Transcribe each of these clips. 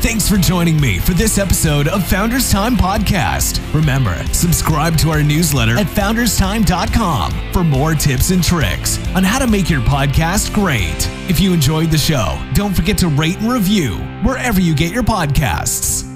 Thanks for joining me for this episode of Founders Time Podcast. Remember, subscribe to our newsletter at founderstime.com for more tips and tricks on how to make your podcast great. If you enjoyed the show, don't forget to rate and review wherever you get your podcasts.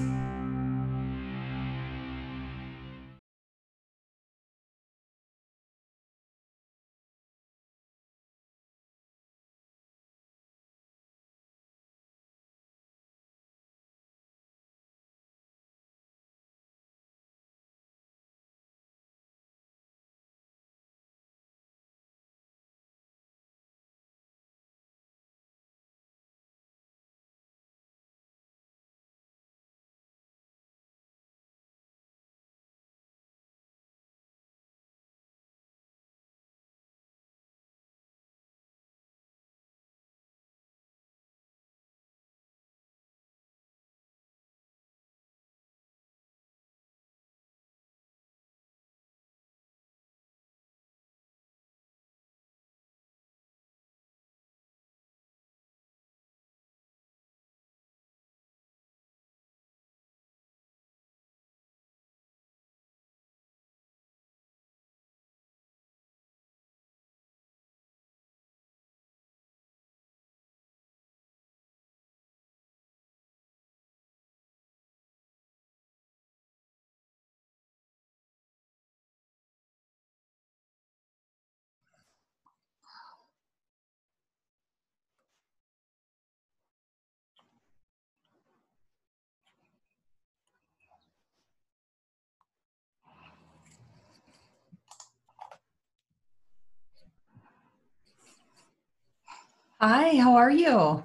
Hi, how are you?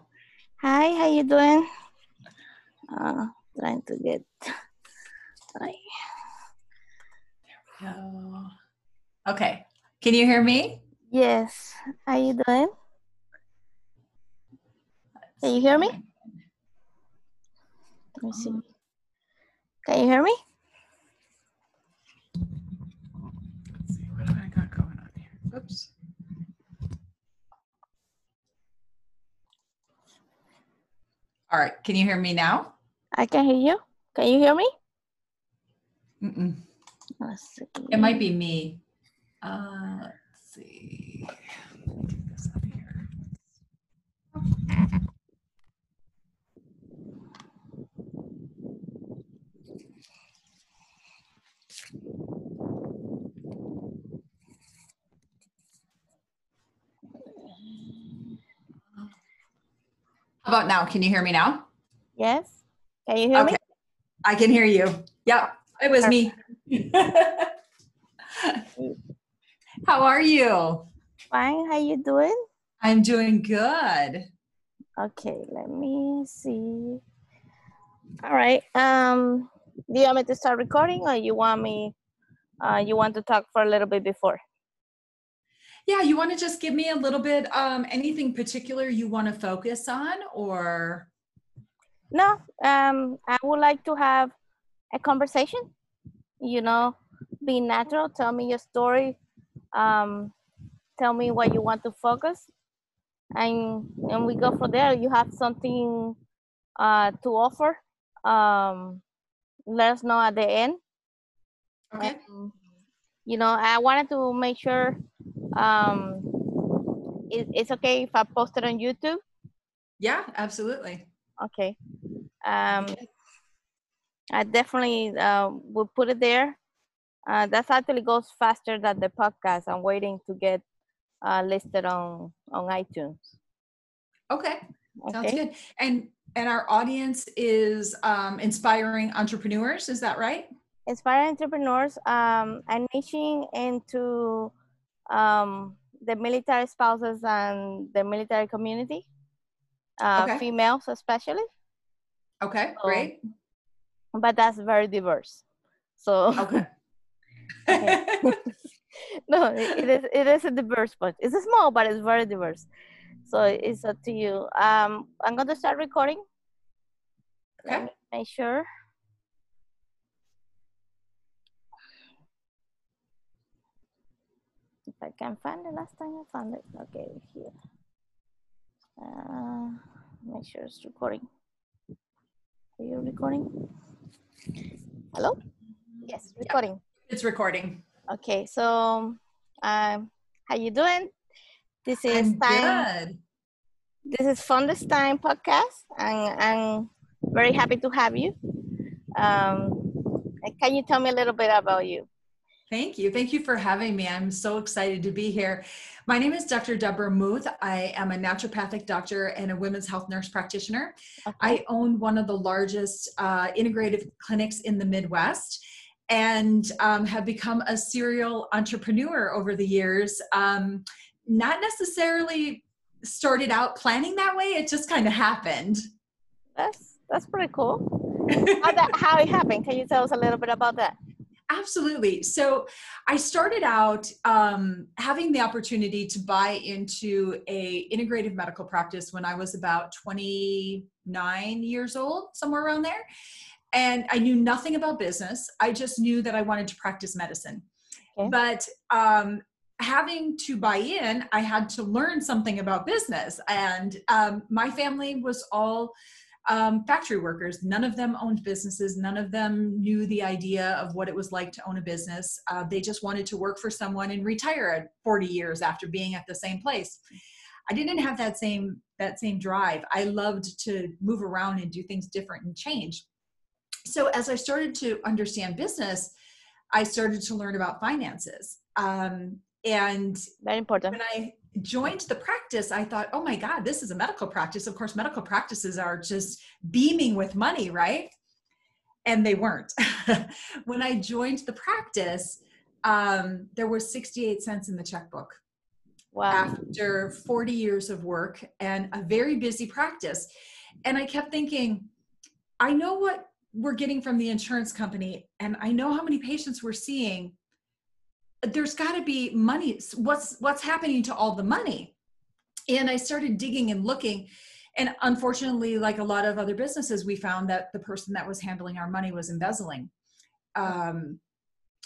Hi, how you doing? Uh, trying to get. Hi. Oh. Okay. Can you hear me? Yes. How you doing? Can you hear me? Let me see. Can you hear me? Let's see what do I got going on here. Oops. All right. Can you hear me now? I can hear you. Can you hear me? Mm-mm. Let's see. It might be me. Uh, let's see. Take this out of here. About now? Can you hear me now? Yes. Can you hear me Okay. I can hear you. Yep, it was me. How are you? Fine. How you doing? I'm doing good. Okay. Let me see. All right. Um, do you want me to start recording, or you want me? Uh, you want to talk for a little bit before? Yeah, you want to just give me a little bit, um, anything particular you want to focus on or? No, um, I would like to have a conversation. You know, be natural. Tell me your story. Um, tell me what you want to focus, and and we go from there. You have something uh, to offer. Um, let us know at the end. Okay. Um, you know, I wanted to make sure um, it, it's okay if I post it on YouTube. Yeah, absolutely. Okay. Um, I definitely uh, will put it there. Uh, that actually goes faster than the podcast. I'm waiting to get uh, listed on on iTunes. Okay, sounds Okay. good. And, and our audience is um, inspiring entrepreneurs, is that right? Inspiring entrepreneurs. Um, I'm niching into um, the military spouses and the military community, uh, Okay. females especially. Okay, Oh. great. But that's very diverse. So Okay. no, it, is it is a diverse but it's small, but it's very diverse. So it's up to you. Um, I'm going to start recording. Okay. make sure. If I can find it, last time I found it. Okay, here. Uh, make sure it's recording. Are you recording? Hello? Yes, recording. It's recording. Okay, so um, how you doing? This is I'm time. good. This is This Time podcast, and I'm very happy to have you. Um, can you tell me a little bit about you? Thank you. Thank you for having me. I'm so excited to be here. My name is Dr. Deborah Muth. I am a naturopathic doctor and a women's health nurse practitioner. Okay. I own one of the largest uh, integrative clinics in the Midwest and um, have become a serial entrepreneur over the years. Um, not necessarily started out planning that way, it just kind of happened. That's that's pretty cool. How that how it happened? Can you tell us a little bit about that? Absolutely. So I started out um, having the opportunity to buy into a integrative medical practice when I was about 29 years old, somewhere around there. And I knew nothing about business. I just knew that I wanted to practice medicine. Okay. But um, having to buy in, I had to learn something about business. And um, my family was all um, factory workers. None of them owned businesses. None of them knew the idea of what it was like to own a business. Uh, they just wanted to work for someone and retire at 40 years after being at the same place. I didn't have that same that same drive. I loved to move around and do things different and change. So as I started to understand business, I started to learn about finances. Um, and Very important. when I joined the practice, I thought, oh my God, this is a medical practice. Of course, medical practices are just beaming with money, right? And they weren't. when I joined the practice, um, there was 68 cents in the checkbook Wow. after 40 years of work and a very busy practice. And I kept thinking, I know what we're getting from the insurance company, and I know how many patients we're seeing. There's got to be money. What's what's happening to all the money? And I started digging and looking. And unfortunately, like a lot of other businesses, we found that the person that was handling our money was embezzling. Um,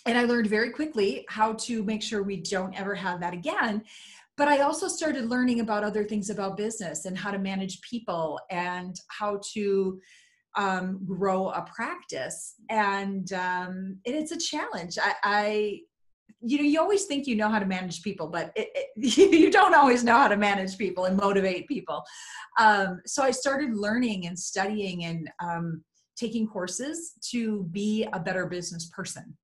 and I learned very quickly how to make sure we don't ever have that again. But I also started learning about other things about business and how to manage people and how to um, grow a practice. And, um, it's a challenge. I, I, you know, you always think you know how to manage people, but it, it, you don't always know how to manage people and motivate people. Um, so I started learning and studying and um, taking courses to be a better business person.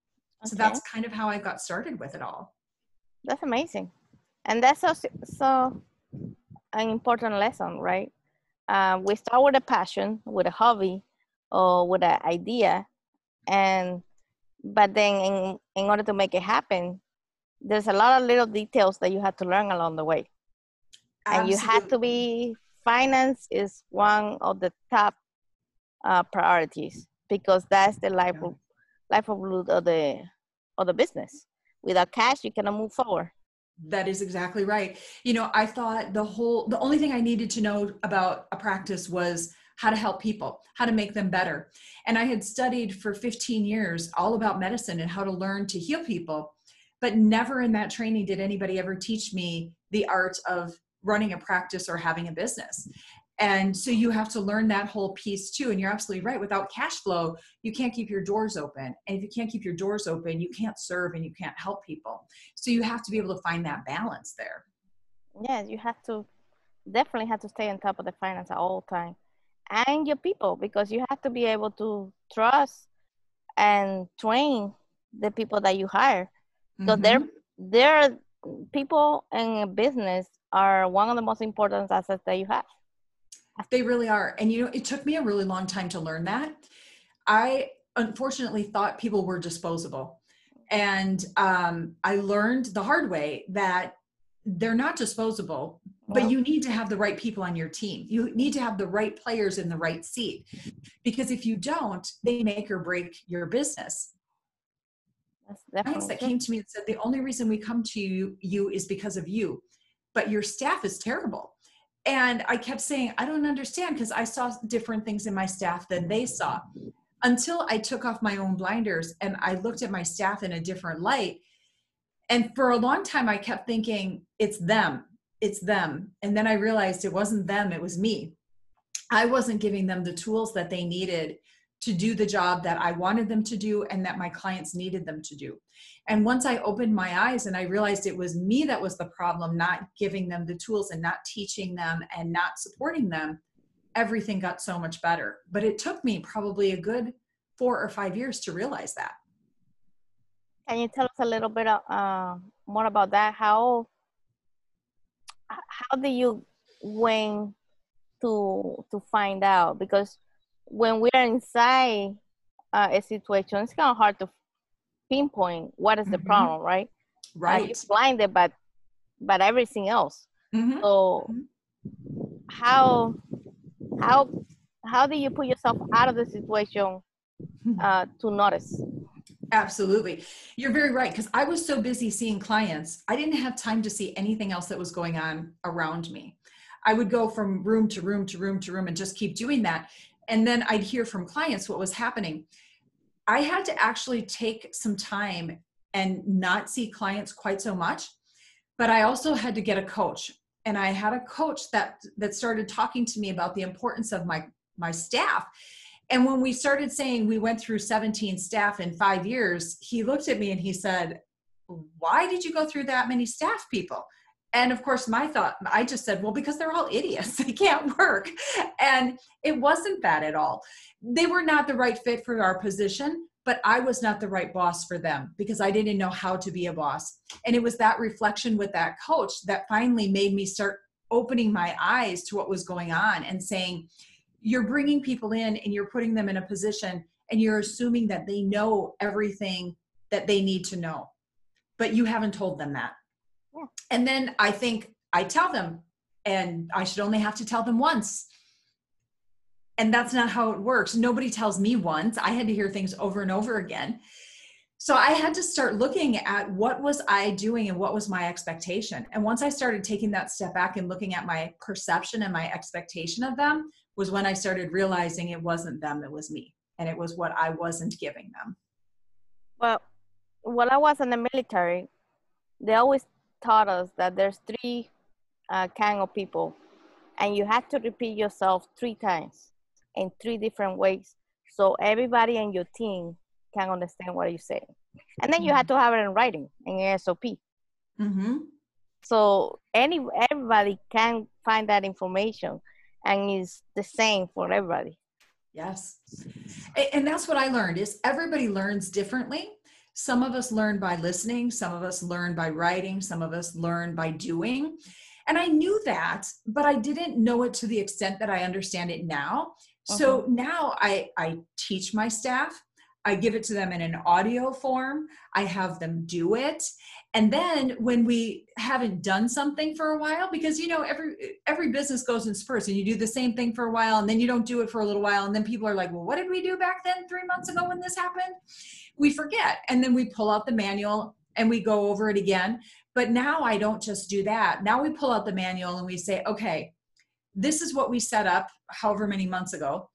So that's kind of how I got started with it all. That's amazing. And that's also so an important lesson, right? Uh, we start with a passion, with a hobby, or with an idea, and but then in, in order to make it happen, there's a lot of little details that you have to learn along the way. And you have to be finance is one of the top uh, priorities because that's the life Yeah. of livelihood of the of the business. Without cash, you cannot move forward. That is exactly right. You know, I thought the whole, the only thing I needed to know about a practice was how to help people, how to make them better. And I had studied for 15 years all about medicine and how to learn to heal people. But never in that training did anybody ever teach me the art of running a practice or having a business. And so you have to learn that whole piece too. And you're absolutely right. Without cash flow, you can't keep your doors open. And if you can't keep your doors open, you can't serve and you can't help people. So you have to be able to find that balance there. Yes, you have to definitely have to stay on top of the finance at all time, and your people because you have to be able to trust and train the people that you hire. So Mhm. they're they're people in a business are one of the most important assets that you have. They really are. And you know, it took me a really long time to learn that. I unfortunately thought people were disposable. And um, I learned the hard way that they're not disposable, but you need to have the right people on your team. You need to have the right players in the right seat. Because if you don't, they make or break your business. That's clients that came to me and said the only reason we come to you, you is because of you but your staff is terrible and i kept saying i don't understand because i saw different things in my staff than they saw until i took off my own blinders and i looked at my staff in a different light and for a long time i kept thinking it's them it's them and then i realized it wasn't them it was me I wasn't giving them the tools that they needed to do the job that I wanted them to do and that my clients needed them to do. And once I opened my eyes and I realized it was me that was the problem, not giving them the tools and not teaching them and not supporting them, everything got so much better. But it took me probably a good four or five years to realize that. Can you tell us a little bit uh, more about that? How how do you when to to find out? Because when we are inside uh, a situation, it's kind of hard to pinpoint what is the mm-hmm. problem, right? Right. Uh, you're blinded, but but everything else. Mm-hmm. So how how how do you put yourself out of the situation uh, to notice? Absolutely. You're very right. Because I was so busy seeing clients, I didn't have time to see anything else that was going on around me. I would go from room to room to room to room and just keep doing that. And then I'd hear from clients what was happening. I had to actually take some time and not see clients quite so much, but I also had to get a coach. And I had a coach that that started talking to me about the importance of my my staff and when we started saying we went through 17 staff in five years, he looked at me and he said, Why did you go through that many staff people? And of course, my thought, I just said, Well, because they're all idiots. They can't work. And it wasn't that at all. They were not the right fit for our position, but I was not the right boss for them because I didn't know how to be a boss. And it was that reflection with that coach that finally made me start opening my eyes to what was going on and saying, you're bringing people in and you're putting them in a position and you're assuming that they know everything that they need to know. But you haven't told them that. Yeah. and then i think i tell them and i should only have to tell them once. And that's not how it works. Nobody tells me once. I had to hear things over and over again. So i had to start looking at what was i doing and what was my expectation. And once i started taking that step back and looking at my perception and my expectation of them was when I started realizing it wasn't them, it was me. And it was what I wasn't giving them. Well, while I was in the military, they always taught us that there's three uh, kind of people, and you have to repeat yourself three times in three different ways, so everybody in your team can understand what you're saying. And then you have mm-hmm. to have it in writing in SOP. Mm-hmm. So any everybody can find that information and is the same for everybody. Yes. And that's what i learned is everybody learns differently. Some of us learn by listening some of us learn by writing some of us learn by doing. And i knew that but i didn't know it to the extent that i understand it now. So uh-huh. now i i teach my staff I give it to them in an audio form. I have them do it. And then when we haven't done something for a while, because you know, every every business goes in spurts and you do the same thing for a while and then you don't do it for a little while. And then people are like, well, what did we do back then three months ago when this happened? We forget. And then we pull out the manual and we go over it again. But now I don't just do that. Now we pull out the manual and we say, okay, this is what we set up however many months ago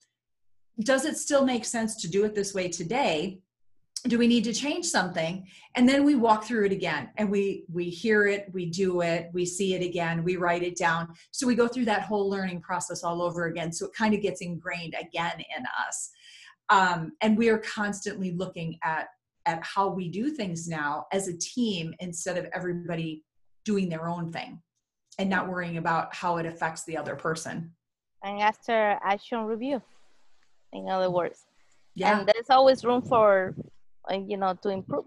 does it still make sense to do it this way today? Do we need to change something? And then we walk through it again and we we hear it we do it we see it again we write it down. So we go through that whole learning process all over again so it kind of gets ingrained again in us. Um, and we are constantly looking at at how we do things now as a team instead of everybody doing their own thing and not worrying about how it affects the other person. And after action review in other words. Yeah. And there's always room for you know to improve.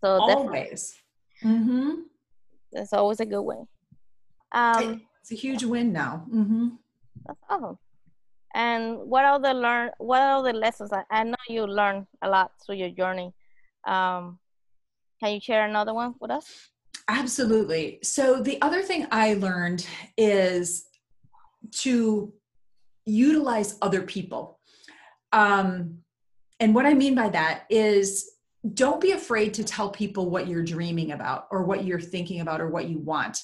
So always. Mm-hmm. that's always a good way. Um it's a huge win now. Mm-hmm. that's awesome. And what are the learn what are the lessons? I, I know you learn a lot through your journey. Um can you share another one with us? Absolutely. So the other thing i learned is to utilize other people um, and what I mean by that is don't be afraid to tell people what you're dreaming about or what you're thinking about or what you want.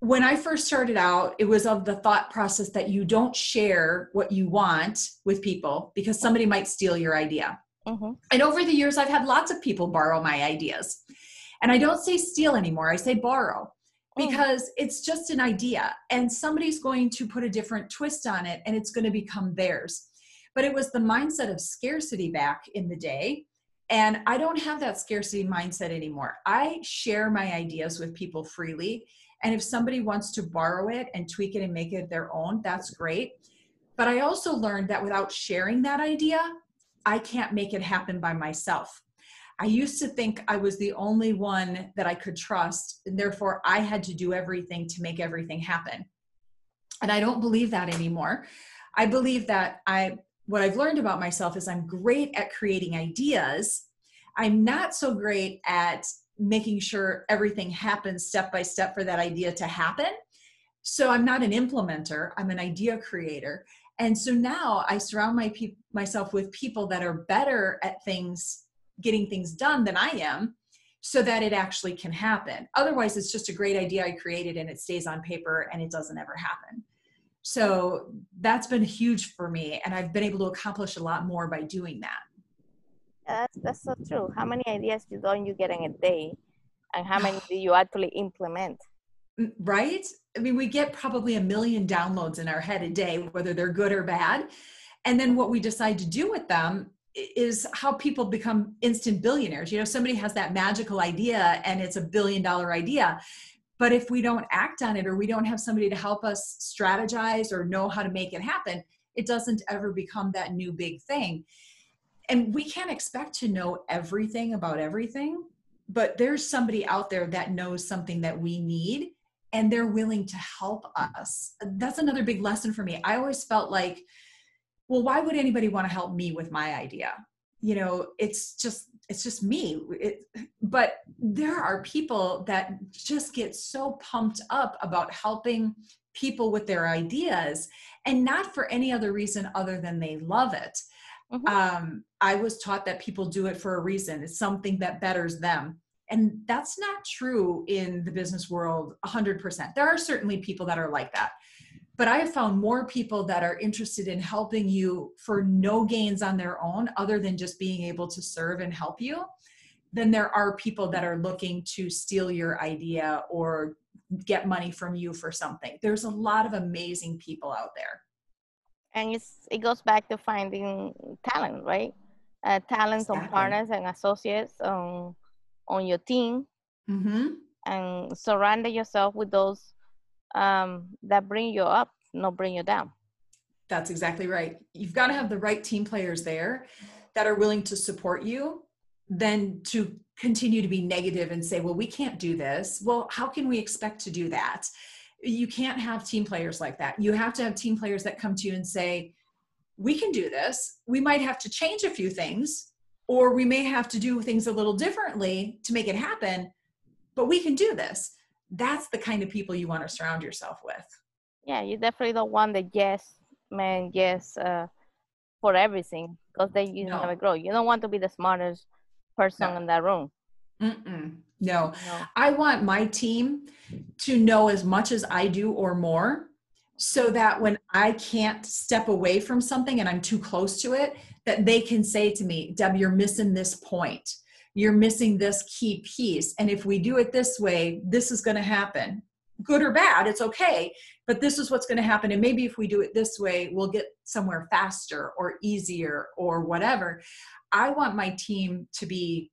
When I first started out, it was of the thought process that you don't share what you want with people because somebody might steal your idea. Mm-hmm. And over the years, I've had lots of people borrow my ideas. And I don't say steal anymore, I say borrow. because it's just an idea and somebody's going to put a different twist on it and it's going to become theirs. But it was the mindset of scarcity back in the day. And I don't have that scarcity mindset anymore. I share my ideas with people freely. And if somebody wants to borrow it and tweak it and make it their own, that's great. But I also learned that without sharing that idea, I can't make it happen by myself. I used to think I was the only one that I could trust, and therefore I had to do everything to make everything happen. And I don't believe that anymore. I believe that I what I've learned about myself is I'm great at creating ideas. I'm not so great at making sure everything happens step by step for that idea to happen. So I'm not an implementer, I'm an idea creator. And so now I surround my pe- myself with people that are better at things, getting things done than I am, so that it actually can happen. Otherwise, it's just a great idea I created and it stays on paper and it doesn't ever happen. So that's been huge for me, and I've been able to accomplish a lot more by doing that. Yeah, that's that's so true. How many ideas you don't you get in a day, and how many do you actually implement? Mm, right? I mean, we get probably a million downloads in our head a day, whether they're good or bad. And then what we decide to do with them is how people become instant billionaires. You know, somebody has that magical idea and it's a billion dollar idea. But if we don't act on it or we don't have somebody to help us strategize or know how to make it happen, it doesn't ever become that new big thing. And we can't expect to know everything about everything, but there's somebody out there that knows something that we need and they're willing to help us. That's another big lesson for me. I always felt like, well, why would anybody want to help me with my idea? You know, it's just it's just me. It, but there are people that just get so pumped up about helping people with their ideas and not for any other reason other than they love it. Mm-hmm. Um, I was taught that people do it for a reason. It's something that betters them and that's not true in the business world 100%. There are certainly people that are like that. But I have found more people that are interested in helping you for no gains on their own, other than just being able to serve and help you, than there are people that are looking to steal your idea or get money from you for something. There's a lot of amazing people out there. And it's, it goes back to finding talent, right? Uh, talents exactly. on partners and associates. on, on your team mm-hmm. and surround yourself with those um, that bring you up, not bring you down. That's exactly right. You've got to have the right team players there that are willing to support you than to continue to be negative and say, well, we can't do this. Well, how can we expect to do that? You can't have team players like that. You have to have team players that come to you and say, we can do this. We might have to change a few things, or we may have to do things a little differently to make it happen but we can do this that's the kind of people you want to surround yourself with yeah you definitely don't want the yes man yes uh, for everything because then you no. never grow you don't want to be the smartest person no. in that room Mm-mm. No. no i want my team to know as much as i do or more so that when i can't step away from something and i'm too close to it that they can say to me, Deb, you're missing this point. You're missing this key piece. And if we do it this way, this is going to happen. Good or bad, it's okay. But this is what's going to happen. And maybe if we do it this way, we'll get somewhere faster or easier or whatever. I want my team to be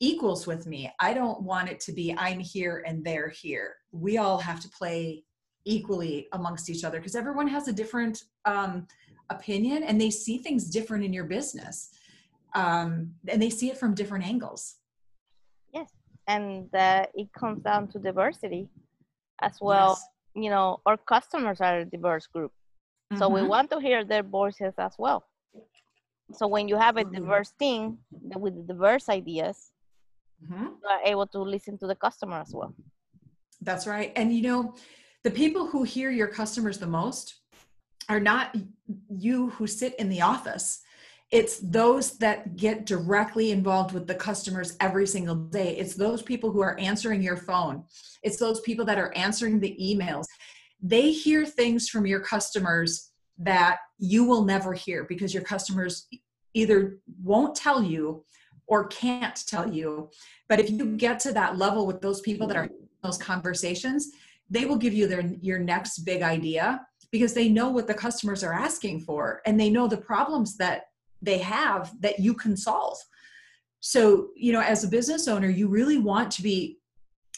equals with me. I don't want it to be I'm here and they're here. We all have to play equally amongst each other because everyone has a different um, opinion and they see things different in your business um, and they see it from different angles. Yes and uh, it comes down to diversity as well. Yes. you know our customers are a diverse group. So mm-hmm. we want to hear their voices as well. So when you have a diverse team with diverse ideas mm-hmm. you are able to listen to the customer as well. That's right. And you know the people who hear your customers the most are not you who sit in the office it's those that get directly involved with the customers every single day. It's those people who are answering your phone. It's those people that are answering the emails. They hear things from your customers that you will never hear because your customers either won't tell you or can't tell you. But if you get to that level with those people that are those conversations, they will give you their your next big idea because they know what the customers are asking for and they know the problems that they have that you can solve. So, you know, as a business owner, you really want to be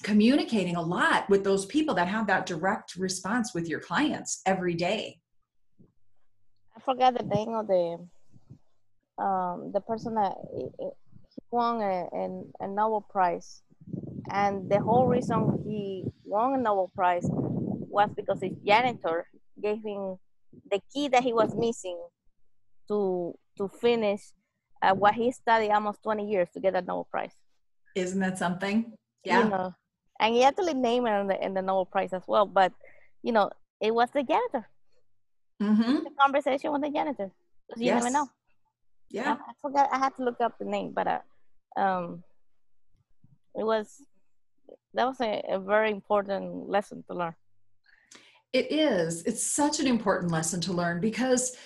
communicating a lot with those people that have that direct response with your clients every day. I forgot the name of the um, the person that he won a, a, a Nobel Prize, and the whole reason he won a Nobel Prize was because his janitor gave him the key that he was missing to to finish uh, what he studied almost 20 years to get a Nobel Prize. Isn't that something? Yeah. You know, and he actually named it in the, in the Nobel Prize as well. But you know, it was the janitor. Mm-hmm. The conversation with the janitor. You yes. never know. Yeah. I, I, forgot. I had to look up the name, but uh, um, it was that was a, a very important lesson to learn. It is. It's such an important lesson to learn because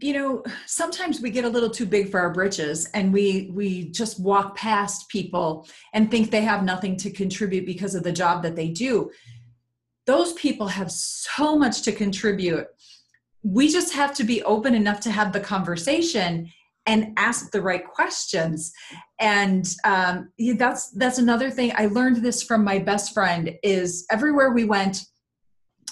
you know sometimes we get a little too big for our britches and we we just walk past people and think they have nothing to contribute because of the job that they do. Those people have so much to contribute. We just have to be open enough to have the conversation and ask the right questions. And um, that's that's another thing. I learned this from my best friend is everywhere we went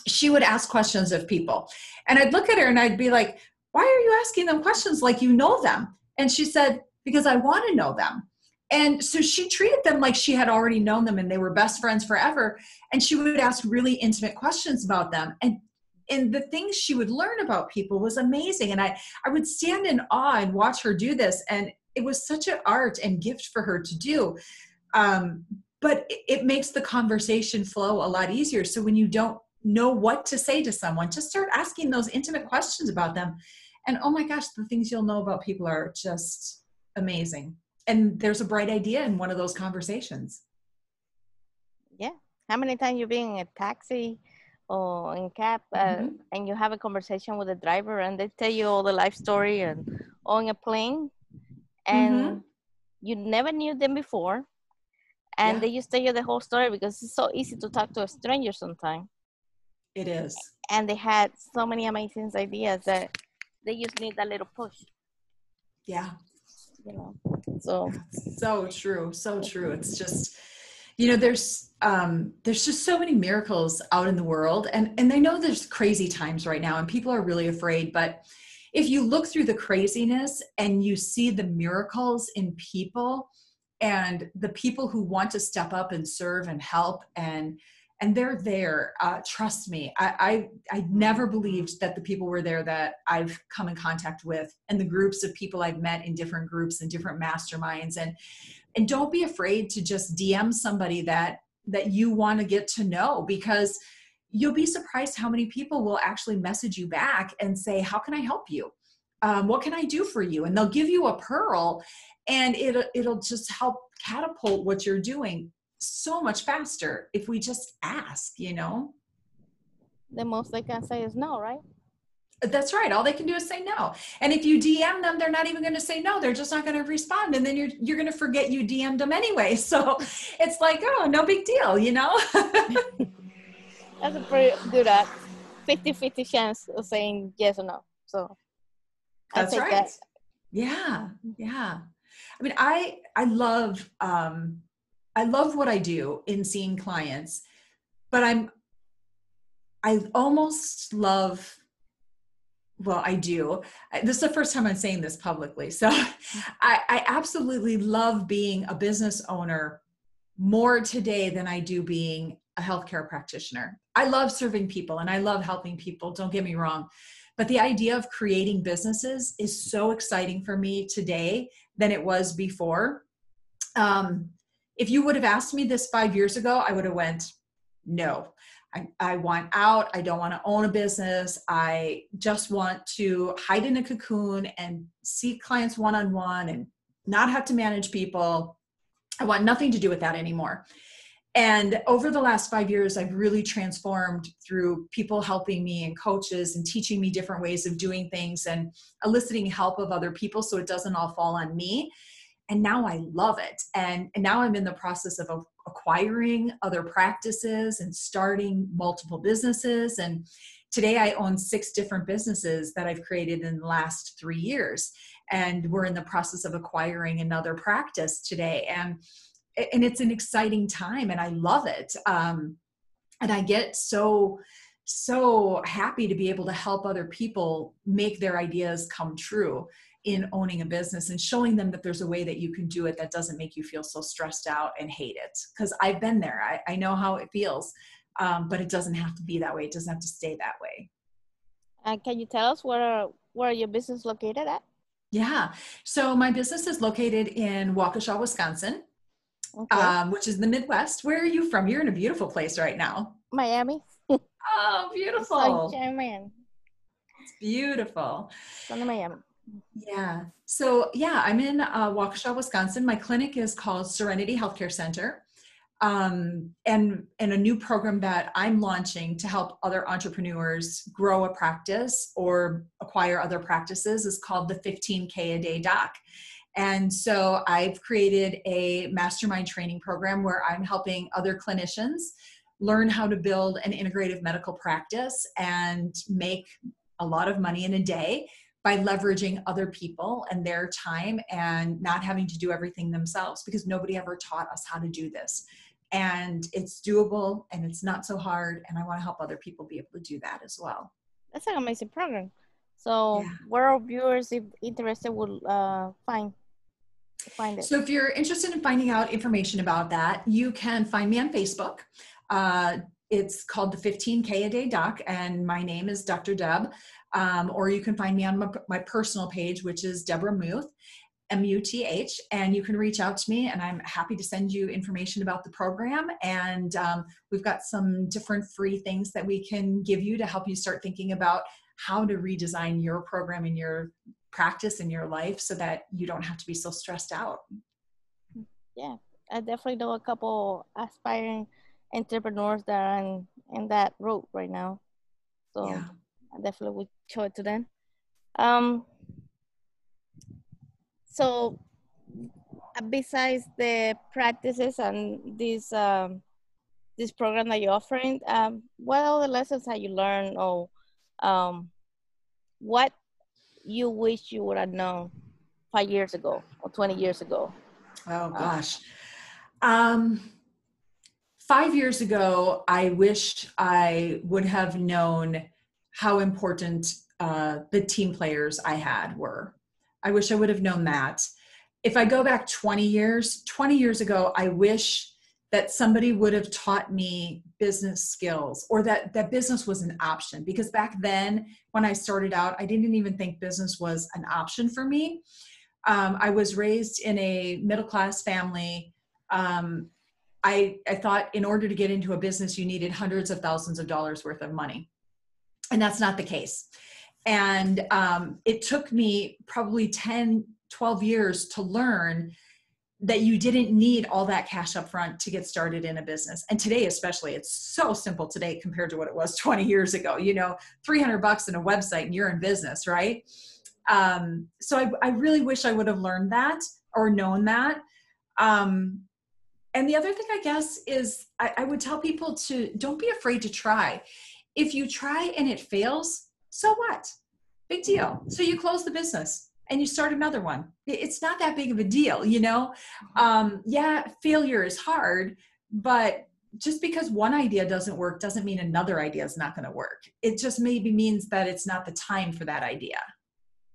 she would ask questions of people. And i'd look at her and i'd be like why are you asking them questions like you know them? And she said, because I want to know them. And so she treated them like she had already known them and they were best friends forever. And she would ask really intimate questions about them. And and the things she would learn about people was amazing. And I, I would stand in awe and watch her do this. And it was such an art and gift for her to do. Um, but it, it makes the conversation flow a lot easier. So when you don't know what to say to someone, just start asking those intimate questions about them and oh my gosh the things you'll know about people are just amazing and there's a bright idea in one of those conversations yeah how many times you've been in a taxi or in cab uh, mm-hmm. and you have a conversation with the driver and they tell you all the life story and on a plane and mm-hmm. you never knew them before and yeah. they just tell you the whole story because it's so easy to talk to a stranger sometimes it is and they had so many amazing ideas that they just need a little push. Yeah. You know so. So true so true. It's just you know there's um there's just so many miracles out in the world and and they know there's crazy times right now and people are really afraid but if you look through the craziness and you see the miracles in people and the people who want to step up and serve and help and and they're there. Uh, trust me, I, I I never believed that the people were there that I've come in contact with, and the groups of people I've met in different groups and different masterminds, and and don't be afraid to just DM somebody that that you want to get to know because you'll be surprised how many people will actually message you back and say, "How can I help you? Um, what can I do for you?" And they'll give you a pearl, and it it'll just help catapult what you're doing so much faster if we just ask, you know? The most they can say is no, right? That's right. All they can do is say no. And if you DM them, they're not even going to say no. They're just not going to respond. And then you're you're going to forget you DM'd them anyway. So it's like, oh, no big deal, you know? That's a pretty good at 50-50 chance of saying yes or no. So that's right. That. Yeah. Yeah. I mean, I I love um I love what I do in seeing clients, but I'm I almost love well, I do. This is the first time I'm saying this publicly. So I, I absolutely love being a business owner more today than I do being a healthcare practitioner. I love serving people and I love helping people, don't get me wrong. But the idea of creating businesses is so exciting for me today than it was before. Um, if you would have asked me this five years ago, I would have went, no. I, I want out. I don't want to own a business. I just want to hide in a cocoon and see clients one on one and not have to manage people. I want nothing to do with that anymore. And over the last five years, I've really transformed through people helping me and coaches and teaching me different ways of doing things and eliciting help of other people so it doesn't all fall on me and now I love it. And, and now I'm in the process of acquiring other practices and starting multiple businesses. And today I own six different businesses that I've created in the last three years. And we're in the process of acquiring another practice today. And and it's an exciting time and I love it. Um, and I get so so happy to be able to help other people make their ideas come true in owning a business and showing them that there's a way that you can do it that doesn't make you feel so stressed out and hate it. Because I've been there, I, I, know how it feels, um, but it doesn't have to be that way. It doesn't have to stay that way. And uh, can you tell us where where your business located at? Yeah, so my business is located in Waukesha, Wisconsin, okay. um, which is the Midwest. Where are you from? You're in a beautiful place right now. Miami. oh, beautiful. German. It's beautiful. From Miami. Yeah. So yeah, I'm in uh, Waukesha, Wisconsin. My clinic is called Serenity Healthcare Center. Um, and and a new program that I'm launching to help other entrepreneurs grow a practice or acquire other practices is called the 15K a day doc. And so I've created a mastermind training program where I'm helping other clinicians learn how to build an integrative medical practice and make a lot of money in a day by leveraging other people and their time and not having to do everything themselves because nobody ever taught us how to do this. And it's doable and it's not so hard. And I want to help other people be able to do that as well. That's an amazing program. So, yeah. where our viewers, if interested, will uh, find find it? So, if you're interested in finding out information about that, you can find me on Facebook. Uh, it's called the 15K a day doc, and my name is Dr. Deb. Um, or you can find me on my, my personal page, which is Deborah Muth, M U T H, and you can reach out to me, and I'm happy to send you information about the program. And um, we've got some different free things that we can give you to help you start thinking about how to redesign your program in your practice in your life so that you don't have to be so stressed out. Yeah, I definitely know a couple aspiring entrepreneurs that are in, in that route right now. So yeah. I definitely would show it to them. Um, so uh, besides the practices and this um, this program that you're offering, um, what other lessons have you learned or um, what you wish you would have known five years ago or 20 years ago? Oh gosh. Um, five years ago, I wished I would have known how important uh, the team players I had were. I wish I would have known that. If I go back 20 years, 20 years ago, I wish that somebody would have taught me business skills or that that business was an option because back then when i started out i didn't even think business was an option for me um, i was raised in a middle class family um, I, I thought in order to get into a business you needed hundreds of thousands of dollars worth of money and that's not the case. And um, it took me probably 10 12 years to learn that you didn't need all that cash up front to get started in a business. And today especially it's so simple today compared to what it was 20 years ago you know 300 bucks in a website and you're in business right? Um, so I, I really wish i would have learned that or known that. Um, and the other thing i guess is I, I would tell people to don't be afraid to try if you try and it fails so what big deal so you close the business and you start another one. It's not that big of a deal, you know? Um, yeah, failure is hard, but just because one idea doesn't work doesn't mean another idea is not going to work. It just maybe means that it's not the time for that idea.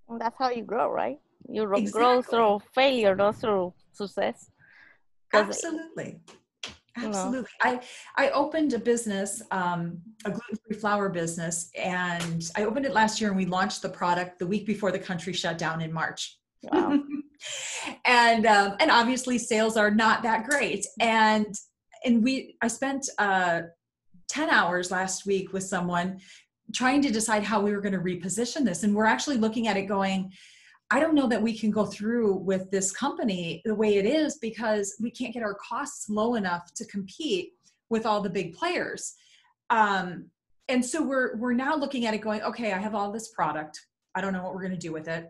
Well, that's how you grow, right? You exactly. grow through failure, not through success. Absolutely. Absolutely. I, I opened a business, um, a gluten-free flour business, and I opened it last year and we launched the product the week before the country shut down in March. Wow. and um, and obviously sales are not that great. And and we I spent uh, 10 hours last week with someone trying to decide how we were going to reposition this. And we're actually looking at it going, I don't know that we can go through with this company the way it is because we can't get our costs low enough to compete with all the big players. Um, and so we're we're now looking at it going, okay, I have all this product. I don't know what we're going to do with it.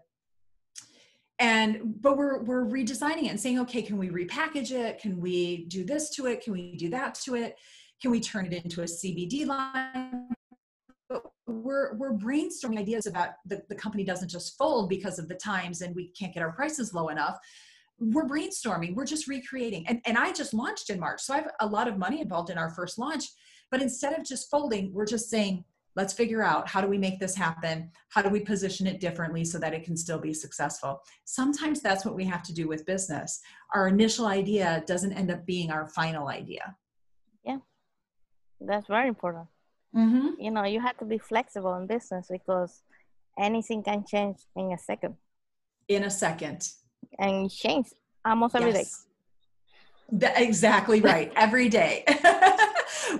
and but we're we're redesigning it and saying okay can we repackage it can we do this to it can we do that to it can we turn it into a cbd line we're we're brainstorming ideas about the, the company doesn't just fold because of the times and we can't get our prices low enough. We're brainstorming we're just recreating. And, and i just launched in march so i have a lot of money involved in our first launch. But instead of just folding we're just saying let's figure out how do we make this happen? How do we position it differently so that it can still be successful? Sometimes that's what we have to do with business. Our initial idea doesn't end up being our final idea. Yeah. That's very important mm-hmm. you know you have to be flexible in business because anything can change in a second. In a second. And change. Almost every day. yes. That- exactly right. Every day.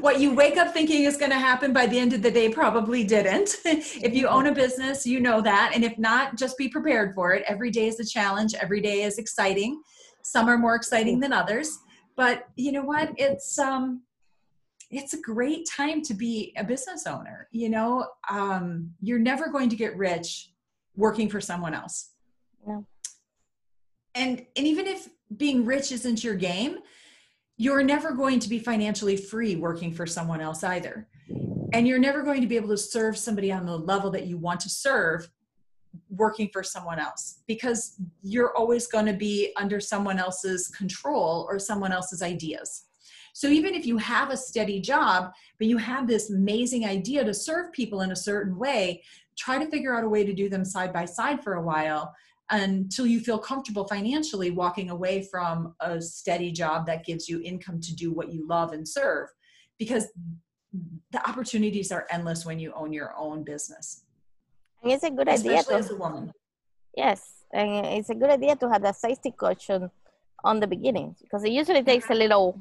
What you wake up thinking is going to happen by the end of the day probably didn't. If you own a business you know that. And if not just be prepared for it. Every day is a challenge. Every day is exciting. Some are more exciting than others. But you know what? It's um it's a great time to be a business owner you know? Um you're never going to get rich working for someone else. No. and and even if being rich isn't your game you're never going to be financially free working for someone else either. And you're never going to be able to serve somebody on the level that you want to serve working for someone else because you're always going to be under someone else's control or someone else's ideas so even if you have a steady job but you have this amazing idea to serve people in a certain way try to figure out a way to do them side by side for a while until you feel comfortable financially walking away from a steady job that gives you income to do what you love and serve. Because the opportunities are endless when you own your own business. And it's a good idea especially to, as a woman. Yes, and it's a good idea to have that safety cushion on the beginning because it usually takes a mm-hmm. little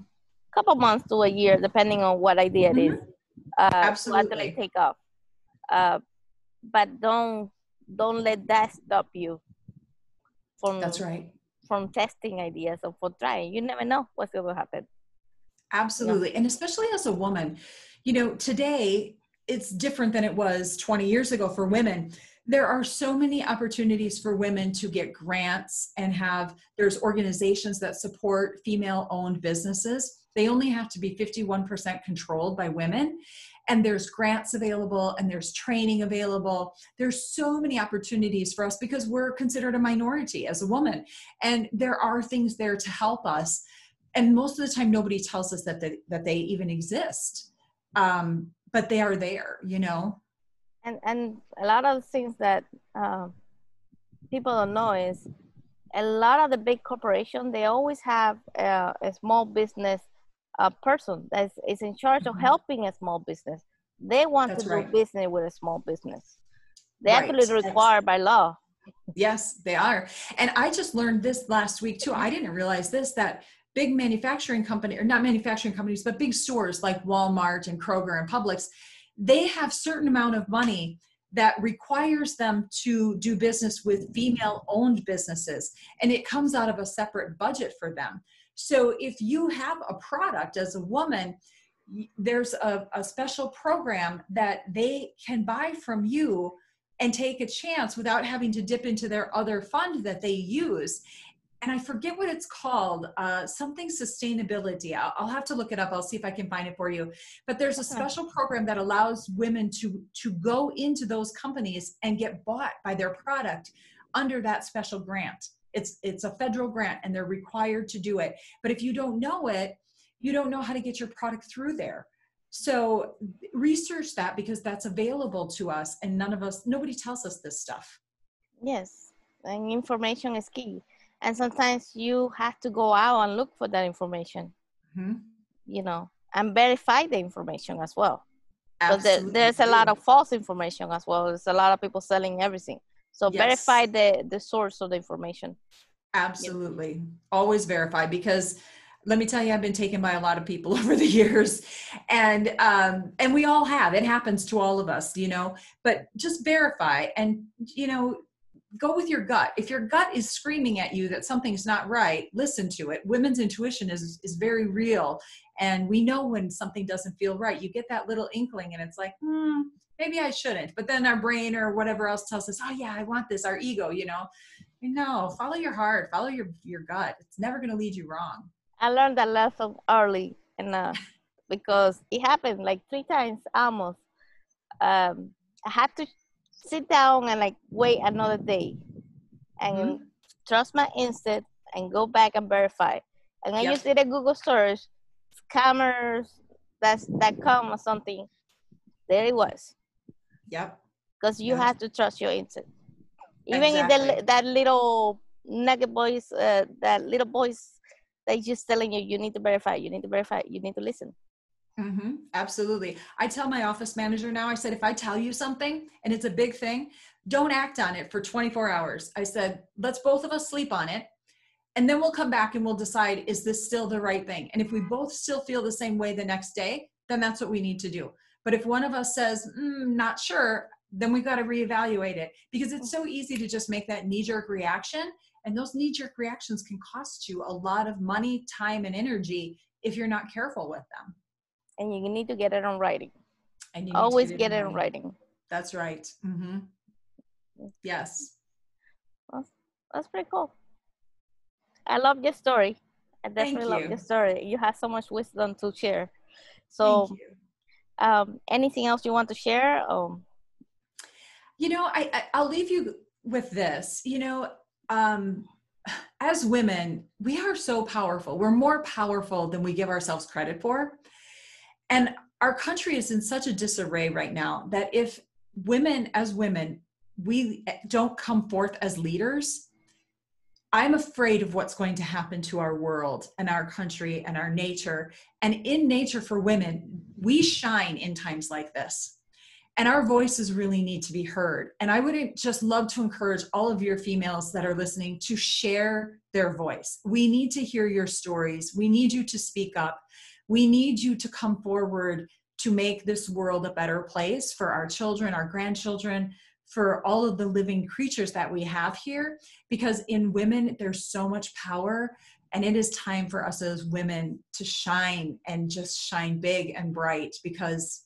couple months to a year depending on what idea it is uh, Absolutely. actually take off. Uh, but don't don't let that stop you from that's right from testing ideas or for trying. You never know what's going to happen. Absolutely. And especially as a woman, you know, today it's different than it was 20 years ago for women. There are so many opportunities for women to get grants and have, there's organizations that support female owned businesses. They only have to be 51% controlled by women. And there's grants available and there's training available. There's so many opportunities for us because we're considered a minority as a woman. And there are things there to help us and most of the time nobody tells us that they, that they even exist um, but they are there you know and and a lot of things that um, people don't know is a lot of the big corporations they always have a, a small business uh, person that is in charge of Mhm. helping a small business they want That's to right. do business with a small business they Right. actually required by law yes they are and i just learned this last week too i didn't realize this that big manufacturing company or not manufacturing companies but big stores like walmart and kroger and publix they have certain amount of money that requires them to do business with female owned businesses and it comes out of a separate budget for them so if you have a product as a woman there's a, a special program that they can buy from you and take a chance without having to dip into their other fund that they use. And i forget what it's called uh, something sustainability. I'll, I'll have to look it up. I'll see if i can find it for you. But there's a special program that allows women to to go into those companies and get bought by their product under that special grant it's it's a federal grant and they're required to do it. But if you don't know it you don't know how to get your product through there. So research that because that's available to us and none of us nobody tells us this stuff. Yes and information is key. And sometimes you have to go out and look for that information. Mhm. you know and verify the information as well. So there, Absolutely there's a lot of false information as well. There's a lot of people selling everything. So Yes. verify the the source of the information. Absolutely. Always verify because let me tell you, I've been taken by a lot of people over the years and, um, and we all have, it happens to all of us, you know, but just verify and, you know, go with your gut. If your gut is screaming at you that something's not right, listen to it. Women's intuition is, is very real. And we know when something doesn't feel right, you get that little inkling and it's like, hmm, maybe I shouldn't. But then our brain or whatever else tells us, oh yeah, I want this, our ego, you know, know. Follow your heart. Follow your your gut. It's never going to lead you wrong. I learned that lesson early, and uh, because it happened like three times almost. Um, I had to sit down and like wait another day, and mm-hmm. trust my instinct and go back and verify. And I yep. just did a Google search, scammers that's that come or something. There it was. Yep. Because you have to trust your instinct. Even exactly. if the, that little nugget voice, uh, that little voice they just telling you you need to verify you need to verify you need to listen. Mm-hmm. absolutely. I tell my office manager now i said if i tell you something and it's a big thing don't act on it for 24 hours. I said let's both of us sleep on it and then we'll come back and we'll decide is this still the right thing? And if we both still feel the same way the next day then that's what we need to do but if one of us says mm, not sure then we've got to reevaluate it because it's so easy to just make that knee jerk reaction. And those knee jerk reactions can cost you a lot of money, time, and energy if you're not careful with them. And you need to get it on writing. And you always get, it, get it, in writing. writing. That's right. Mm-hmm. Yes. Well, that's pretty cool. I love your story. I definitely love your story. You have so much wisdom to share. So, um, anything else you want to share? Um, you know I, I will leave you with this. You know um as women we are so powerful. We're more powerful than we give ourselves credit for. And our country is in such a disarray right now that if women as women we don't come forth as leaders i'm afraid of what's going to happen to our world and our country and our nature and in nature for women we shine in times like this and our voices really need to be heard. And I would just love to encourage all of your females that are listening to share their voice. We need to hear your stories. We need you to speak up. We need you to come forward to make this world a better place for our children, our grandchildren, for all of the living creatures that we have here. Because in women, there's so much power. And it is time for us as women to shine and just shine big and bright because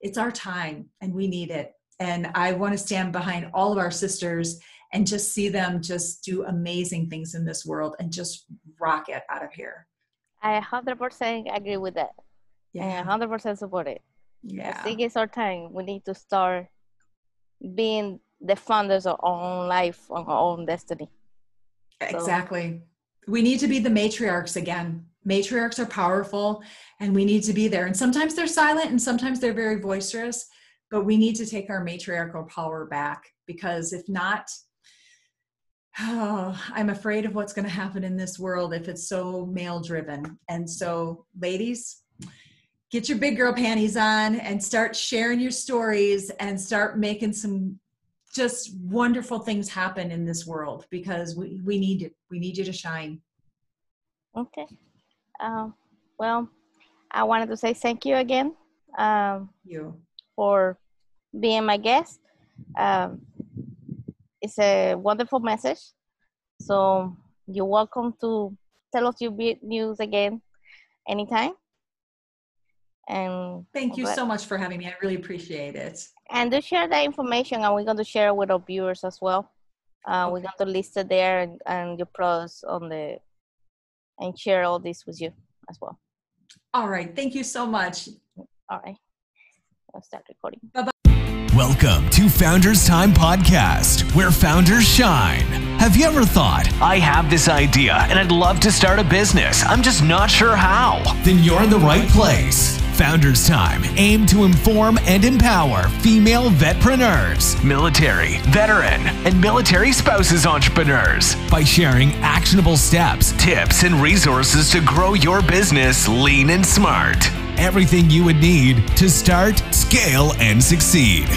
it's our time and we need it. And I want to stand behind all of our sisters and just see them just do amazing things in this world and just rock it out of here. I 100% agree with that. Yeah. I 100% support it. Yeah. I think it's our time. We need to start being the founders of our own life, of our own destiny. Exactly. So. We need to be the matriarchs again matriarchs are powerful and we need to be there. And sometimes they're silent and sometimes they're very boisterous, but we need to take our matriarchal power back because if not, oh, I'm afraid of what's going to happen in this world if it's so male driven. And so, ladies, get your big girl panties on and start sharing your stories and start making some just wonderful things happen in this world because we, we need it. We need you to shine. Okay. Uh, well, I wanted to say thank you again. Um, you for being my guest. Um, it's a wonderful message. So you're welcome to tell us your big news again anytime. And thank you so much for having me. I really appreciate it. And to share that information, and we're going to share with our viewers as well. Uh, okay. We're going to list it there and, and your products on the and share all this with you as well. All right. Thank you so much. All right. I'll start recording. Bye bye. Welcome to Founders Time Podcast, where founders shine. Have you ever thought, I have this idea and I'd love to start a business, I'm just not sure how? Then you're in the right place. Founders Time aim to inform and empower female vetpreneurs, military, veteran, and military spouses entrepreneurs by sharing actionable steps, tips, and resources to grow your business lean and smart. Everything you would need to start, scale, and succeed.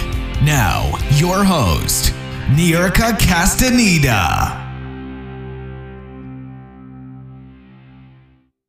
Now, your host, Nirka Castaneda.